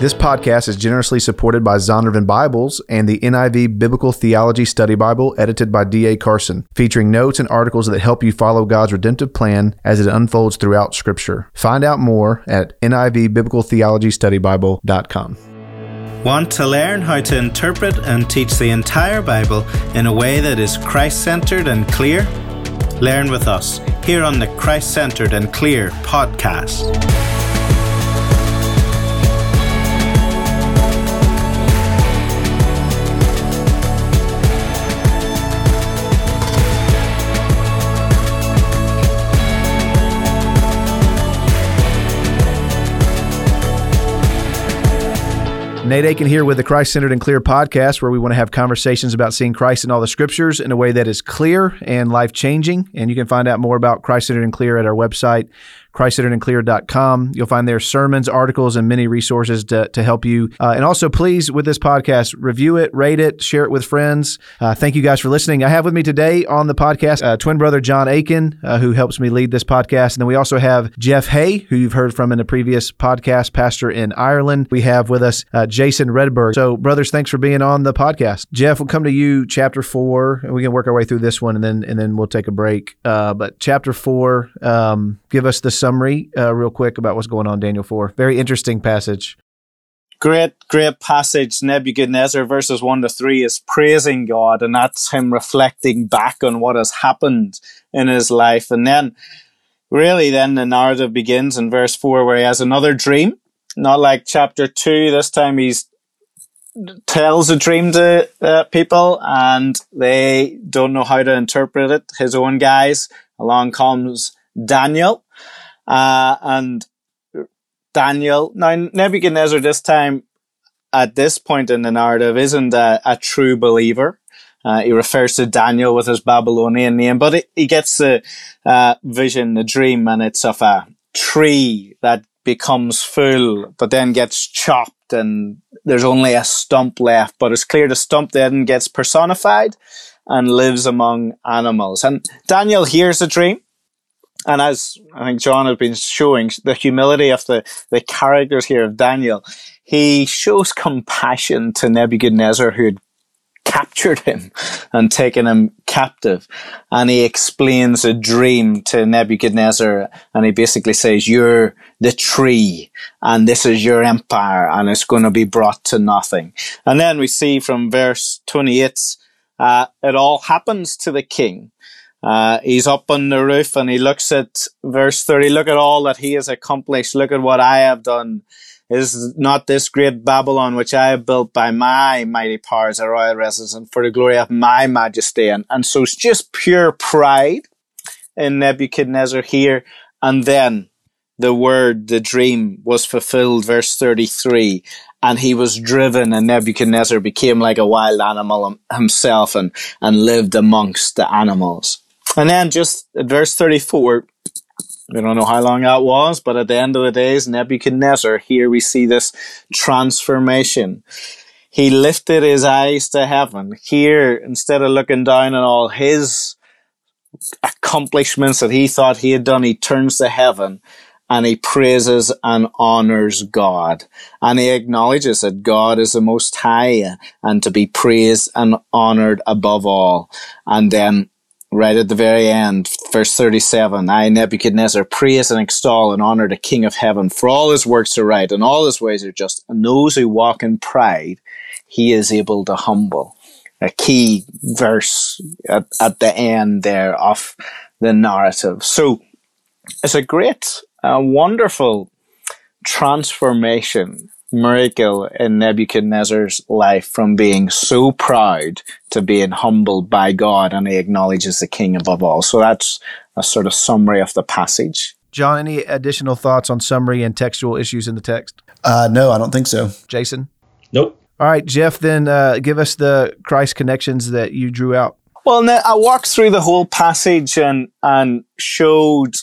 This podcast is generously supported by Zondervan Bibles and the NIV Biblical Theology Study Bible, edited by D.A. Carson, featuring notes and articles that help you follow God's redemptive plan as it unfolds throughout Scripture. Find out more at NIVBiblicalTheologyStudyBible.com. Want to learn how to interpret and teach the entire Bible in a way that is Christ centered and clear? Learn with us here on the Christ Centered and Clear podcast. Nate Akin here with the Christ Centered and Clear podcast, where we want to have conversations about seeing Christ in all the scriptures in a way that is clear and life changing. And you can find out more about Christ Centered and Clear at our website, christcenteredandclear.com. You'll find there sermons, articles, and many resources to, to help you. Uh, and also, please, with this podcast, review it, rate it, share it with friends. Uh, thank you guys for listening. I have with me today on the podcast uh, twin brother Jon Akin, uh, who helps me lead this podcast. And then we also have Jeff Hay, who you've heard from in a previous podcast, pastor in Ireland. We have with us uh, Jason Wredberg. So, brothers, thanks for being on the podcast. Jeff, we'll come to you, chapter four, and we can work our way through this one, and then and then we'll take a break. Uh, but chapter four, um, give us the summary uh, real quick about what's going on Daniel 4. Very interesting passage. Great, great passage. Nebuchadnezzar verses 1 to 3 is praising God, and that's him reflecting back on what has happened in his life. And then, really, then the narrative begins in verse 4 where he has another dream. Not like chapter 2, this time he's tells a dream to uh, people and they don't know how to interpret it. His own guys along comes Daniel uh, and Daniel, now Nebuchadnezzar this time, at this point in the narrative, isn't a, a true believer. Uh, he refers to Daniel with his Babylonian name, but it, he gets the uh, vision, the dream, and it's of a tree that becomes full, but then gets chopped, and there's only a stump left. But it's clear the stump then gets personified and lives among animals. And Daniel hears the dream and as I think Jon has been showing, the humility of the, the characters here of Daniel, he shows compassion to Nebuchadnezzar who had captured him and taken him captive. And he explains a dream to Nebuchadnezzar and he basically says, you're the tree and this is your empire and it's going to be brought to nothing. And then we see from verse 28, uh, it all happens to the king. Uh, he's up on the roof and he looks at verse 30. Look at all that he has accomplished. Look at what I have done. Is not this great Babylon which I have built by my mighty powers a royal residence for the glory of my majesty? And, and so it's just pure pride in Nebuchadnezzar here. And then the word, the dream was fulfilled, verse 33 and he was driven and Nebuchadnezzar became like a wild animal himself and, and lived amongst the animals. And then just at verse 34, we don't know how long that was, but at the end of the days, Nebuchadnezzar, here we see this transformation. He lifted his eyes to heaven. Here, instead of looking down on all his accomplishments that he thought he had done, he turns to heaven and he praises and honors God. And he acknowledges that God is the most high and to be praised and honored above all. And then right at the very end, verse 37, I, Nebuchadnezzar, praise and extol and honor the King of heaven, for all his works are right and all his ways are just, and those who walk in pride, he is able to humble. A key verse at, at the end there of the narrative. So it's a great, a wonderful transformation miracle in Nebuchadnezzar's life from being so proud to being humbled by God and he acknowledges the king above all. So that's a sort of summary of the passage. Jon, any additional thoughts on summary and textual issues in the text? Uh, no, I don't think so. Jason? Nope. All right, Jeff, then uh, give us the Christ connections that you drew out. Well, I walked through the whole passage and, and showed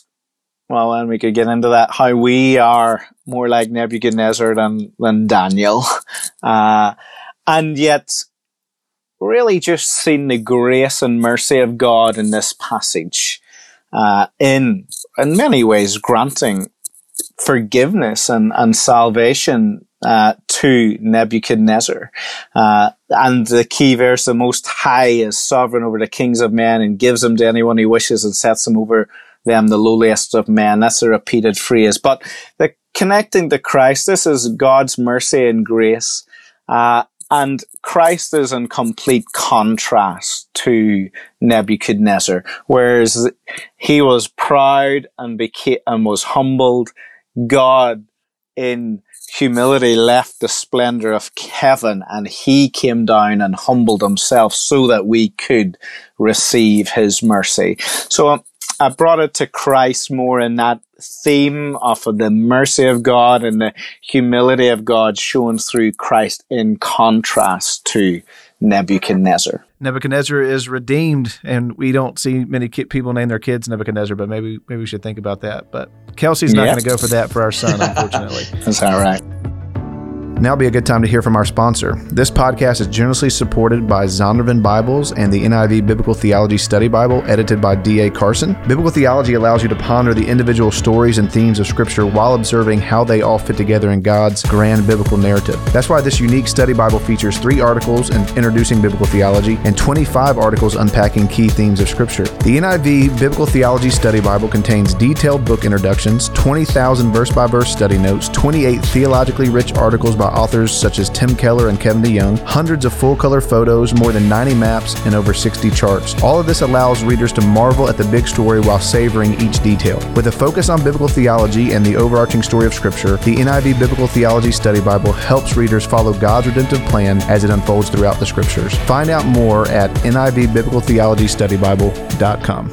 well, and we could get into that, how we are more like Nebuchadnezzar than, than Daniel. Uh, and yet, really just seeing the grace and mercy of God in this passage, uh, in, in many ways granting forgiveness and, and salvation, uh, to Nebuchadnezzar. Uh, and the key verse, the Most High is sovereign over the kings of men and gives them to anyone he wishes and sets them over them, the lowliest of men. That's a repeated phrase. But the connecting to Christ, this is God's mercy and grace. Uh, and Christ is in complete contrast to Nebuchadnezzar, whereas he was proud and became and was humbled. God in humility left the splendor of heaven and he came down and humbled himself so that we could receive his mercy. So I brought it to Christ more in that theme of the mercy of God and the humility of God shown through Christ in contrast to Nebuchadnezzar. Nebuchadnezzar is redeemed, and we don't see many people name their kids Nebuchadnezzar, but maybe maybe we should think about that. But Kelsey's not going to go for that for our son, unfortunately. That's all right. Now be a good time to hear from our sponsor. This podcast is generously supported by Zondervan Bibles and the NIV Biblical Theology Study Bible, edited by D.A. Carson. Biblical theology allows you to ponder the individual stories and themes of Scripture while observing how they all fit together in God's grand biblical narrative. That's why this unique study Bible features three articles in introducing biblical theology and 25 articles unpacking key themes of Scripture. The NIV Biblical Theology Study Bible contains detailed book introductions, 20,000 verse by verse study notes, 28 theologically rich articles by by authors such as Tim Keller and Kevin DeYoung, hundreds of full color photos, more than 90 maps, and over 60 charts. All of this allows readers to marvel at the big story while savoring each detail. With a focus on biblical theology and the overarching story of Scripture, the NIV Biblical Theology Study Bible helps readers follow God's redemptive plan as it unfolds throughout the Scriptures. Find out more at NIVBiblicalTheologyStudyBible.com.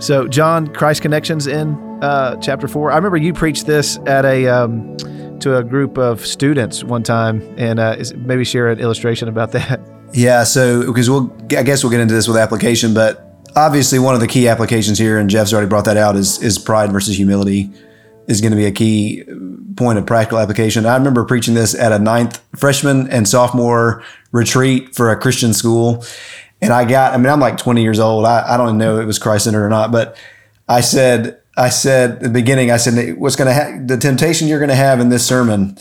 So, Jon, Christ Connections in uh, chapter four. I remember you preached this at a um, to a group of students one time, and uh, maybe share an illustration about that. Yeah, so because we'll, I guess we'll get into this with application, but obviously one of the key applications here, and Jeff's already brought that out, is is pride versus humility is going to be a key point of practical application. I remember preaching this at a ninth freshman and sophomore retreat for a Christian school. And I got, I mean, I'm like 20 years old. I, I don't know if it was Christ centered or not, but I said, I said at the beginning, I said, what's going to ha- the temptation you're going to have in this sermon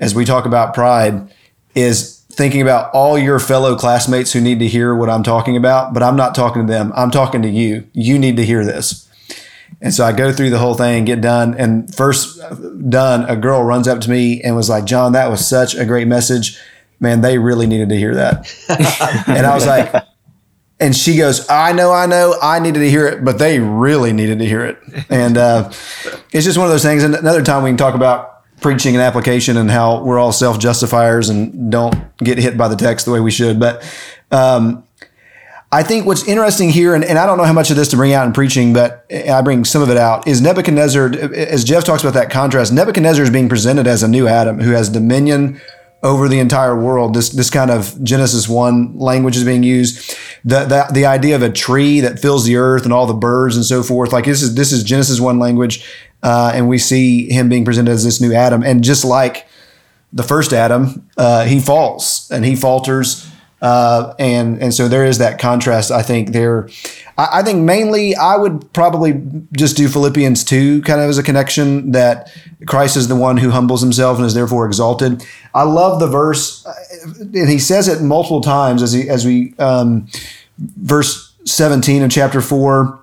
as we talk about pride is thinking about all your fellow classmates who need to hear what I'm talking about, but I'm not talking to them. I'm talking to you. You need to hear this. And so I go through the whole thing, get done, and first done, a girl runs up to me and was like, Jon, that was such a great message. Man, they really needed to hear that. and I was like, and she goes, I know, I know, I needed to hear it, but they really needed to hear it. And uh, it's just one of those things. And another time we can talk about preaching and application and how we're all self justifiers and don't get hit by the text the way we should. But um, I think what's interesting here, and, and, I don't know how much of this to bring out in preaching, but I bring some of it out, is Nebuchadnezzar, as Jeff talks about that contrast, Nebuchadnezzar is being presented as a new Adam who has dominion over the entire world. This this kind of Genesis one language is being used. The, the the idea of a tree that fills the earth and all the birds and so forth. Like this is this is Genesis one language, uh, and we see him being presented as this new Adam. And just like the first Adam, uh, he falls and he falters. Uh, and and so there is that contrast. I think there. I, I, think mainly I would probably just do Philippians two, kind of as a connection that Christ is the one who humbles himself and is therefore exalted. I love the verse, uh, and he says it multiple times as he as we um, verse seventeen of chapter four.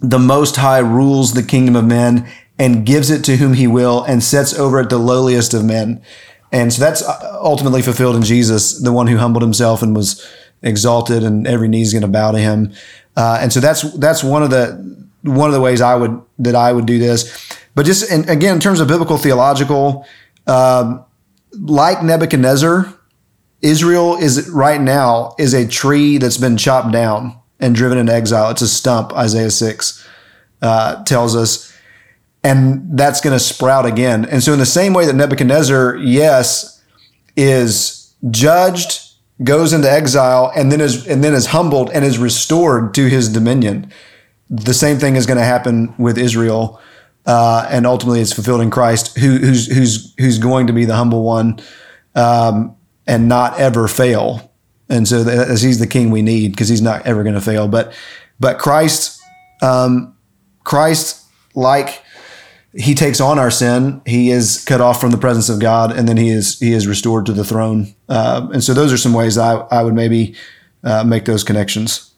The Most High rules the kingdom of men and gives it to whom he will, and sets over it the lowliest of men. And so that's uh, ultimately fulfilled in Jesus, the one who humbled himself and was exalted, and every knee is going to bow to him. Uh, and so that's that's one of the one of the ways I would that I would do this. But just and again, in terms of biblical theological, um, like Nebuchadnezzar, Israel is right now is a tree that's been chopped down and driven into exile. It's a stump. Isaiah six uh, tells us and that's going to sprout again. And so, in the same way that Nebuchadnezzar, yes, is judged, goes into exile, and then is and then is humbled and is restored to his dominion. The same thing is going to happen with Israel, uh, and ultimately, it's fulfilled in Christ, who, who's who's who's going to be the humble one, um, and not ever fail. And so, as he's the king we need, because he's not ever going to fail. But but Christ, um, Christ, like he takes on our sin. He is cut off from the presence of God, and then he is he is restored to the throne. Uh, and so those are some ways I I would maybe uh, make those connections.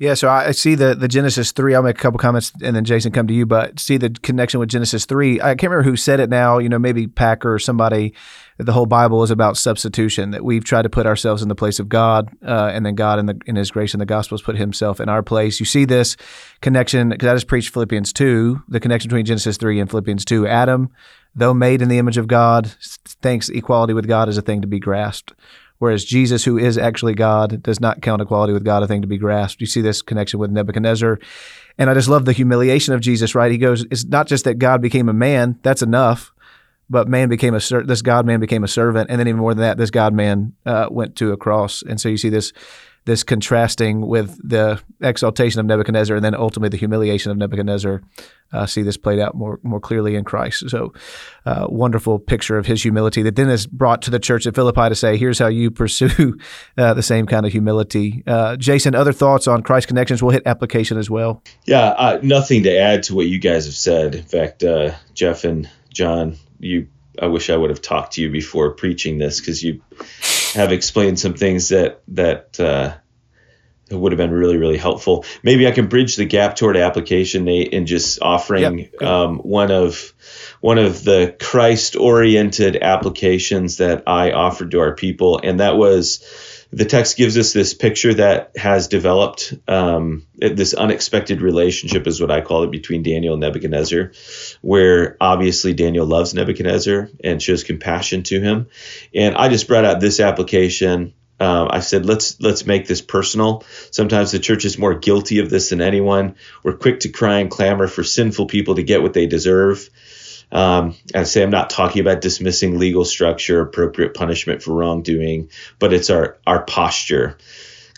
Yeah, so I see the the Genesis three. I'll make a couple comments and then Jason come to you. But see the connection with Genesis three. I can't remember who said it now. You know, maybe Packer or somebody. The whole Bible is about substitution. That we've tried to put ourselves in the place of God, uh, and then God in the in His grace and the Gospels put Himself in our place. You see this connection because I just preached Philippians two. The connection between Genesis three and Philippians two. Adam, though made in the image of God, thinks equality with God is a thing to be grasped whereas Jesus, who is actually God, does not count equality with God a thing to be grasped. You see this connection with Nebuchadnezzar. And I just love the humiliation of Jesus, right? He goes, it's not just that God became a man, that's enough, but man became a, this God man became a servant. And then even more than that, this God man uh, went to a cross. And so you see this this contrasting with the exaltation of Nebuchadnezzar and then ultimately the humiliation of Nebuchadnezzar. Uh, see this played out more more clearly in Christ. So, uh, wonderful picture of his humility that then is brought to the church at Philippi to say, "Here's how you pursue uh, the same kind of humility." Uh, Jason, other thoughts on Christ connections? We'll hit application as well. Yeah, nothing to add to what you guys have said. In fact, uh, Jeff and Jon, you I wish I would have talked to you before preaching this because you have explained some things that that uh, would have been really really helpful. Maybe I can bridge the gap toward application, Nate, and just offering yep. um, one of one of the Christ oriented applications that I offered to our people, and that was the text gives us this picture that has developed um, this unexpected relationship is what I call it between Daniel and Nebuchadnezzar, where obviously Daniel loves Nebuchadnezzar and shows compassion to him. And I just brought out this application. Um, I said, let's let's make this personal. Sometimes the church is more guilty of this than anyone. We're quick to cry and clamor for sinful people to get what they deserve. Um, I say I'm not talking about dismissing legal structure, appropriate punishment for wrongdoing, but it's our our posture.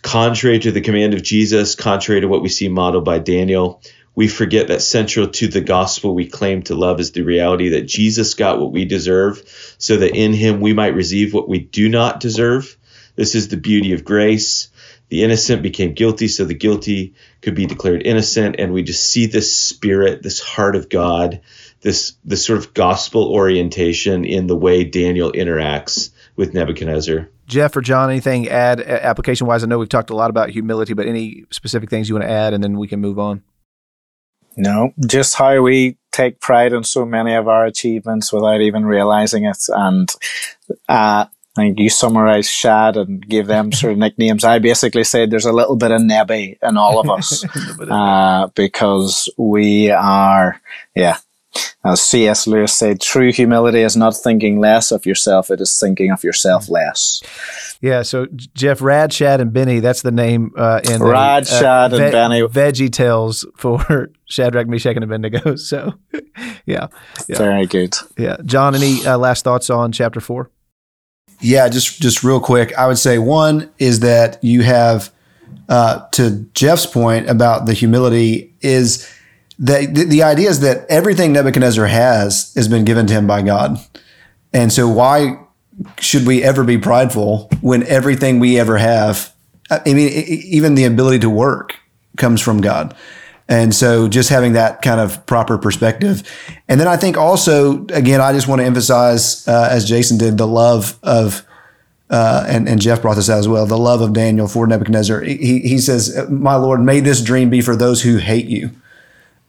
Contrary to the command of Jesus, contrary to what we see modeled by Daniel, we forget that central to the gospel we claim to love is the reality that Jesus got what we deserve, so that in him we might receive what we do not deserve. This is the beauty of grace. The innocent became guilty, so the guilty could be declared innocent. And we just see this spirit, this heart of God this this sort of gospel orientation in the way Daniel interacts with Nebuchadnezzar. Jeff or Jon, anything add application wise? I know we've talked a lot about humility, but any specific things you want to add, and then we can move on. No, just how we take pride in so many of our achievements without even realizing it, and uh, I think you summarized Shad and gave them sort of nicknames. I basically said there's a little bit of Nebby in all of us uh, because we are, yeah, as C.S. Lewis said, true humility is not thinking less of yourself, it is thinking of yourself less. Yeah, so Jeff, Rack, Shack, and Benny, that's the name uh, in Rack, the, uh, Shack, ve- and Benny. Veggie Tales for Shadrach, Meshach, and Abednego. So, yeah, yeah. Very good. Yeah. Jon, any uh, last thoughts on chapter four? Yeah, just just real quick. I would say one is that you have, uh, to Jeff's point about the humility, is – the, the, idea is that everything Nebuchadnezzar has has been given to him by God. And so why should we ever be prideful when everything we ever have, I mean, even the ability to work comes from God. And so just having that kind of proper perspective. And then I think also, again, I just want to emphasize, uh, as Jason did, the love of, uh, and, and Jeff brought this out as well, the love of Daniel for Nebuchadnezzar. He, he says, My Lord, may this dream be for those who hate you.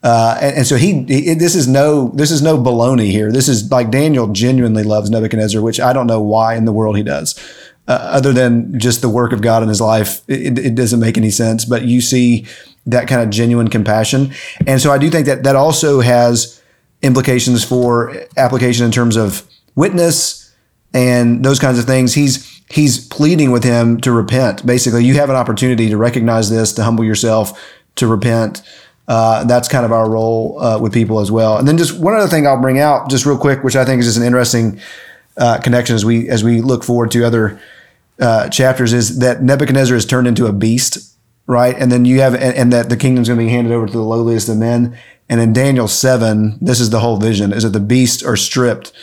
Uh, and, and, so he, he, this is no, this is no baloney here. This is like Daniel genuinely loves Nebuchadnezzar, which I don't know why in the world he does, uh, other than just the work of God in his life. It, it, doesn't make any sense, but you see that kind of genuine compassion. And so I do think that that also has implications for application in terms of witness and those kinds of things. He's, he's pleading with him to repent. Basically, you have an opportunity to recognize this, to humble yourself, to repent. Uh, that's kind of our role uh, with people as well. And then just one other thing I'll bring out just real quick, which I think is just an interesting uh, connection as we as we look forward to other uh, chapters, is that Nebuchadnezzar is turned into a beast, right? And then you have and, and that the kingdom's going to be handed over to the lowliest of men. And in Daniel seven, this is the whole vision: is that the beasts are stripped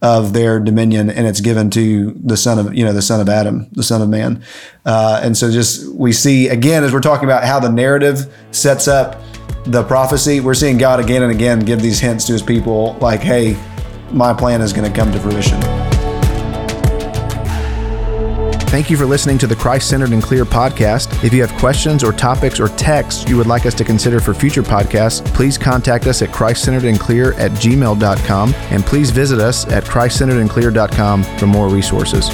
of their dominion and it's given to the son of you know the son of adam the son of man uh, and so just we see again as we're talking about how the narrative sets up the prophecy. We're seeing God again and again give these hints to his people like, hey, my plan is going to come to fruition. Thank you for listening to the Christ Centered and Clear podcast. If you have questions or topics or texts you would like us to consider for future podcasts, please contact us at christcenteredandclear at gmail.com and please visit us at christcenteredandclear.com for more resources.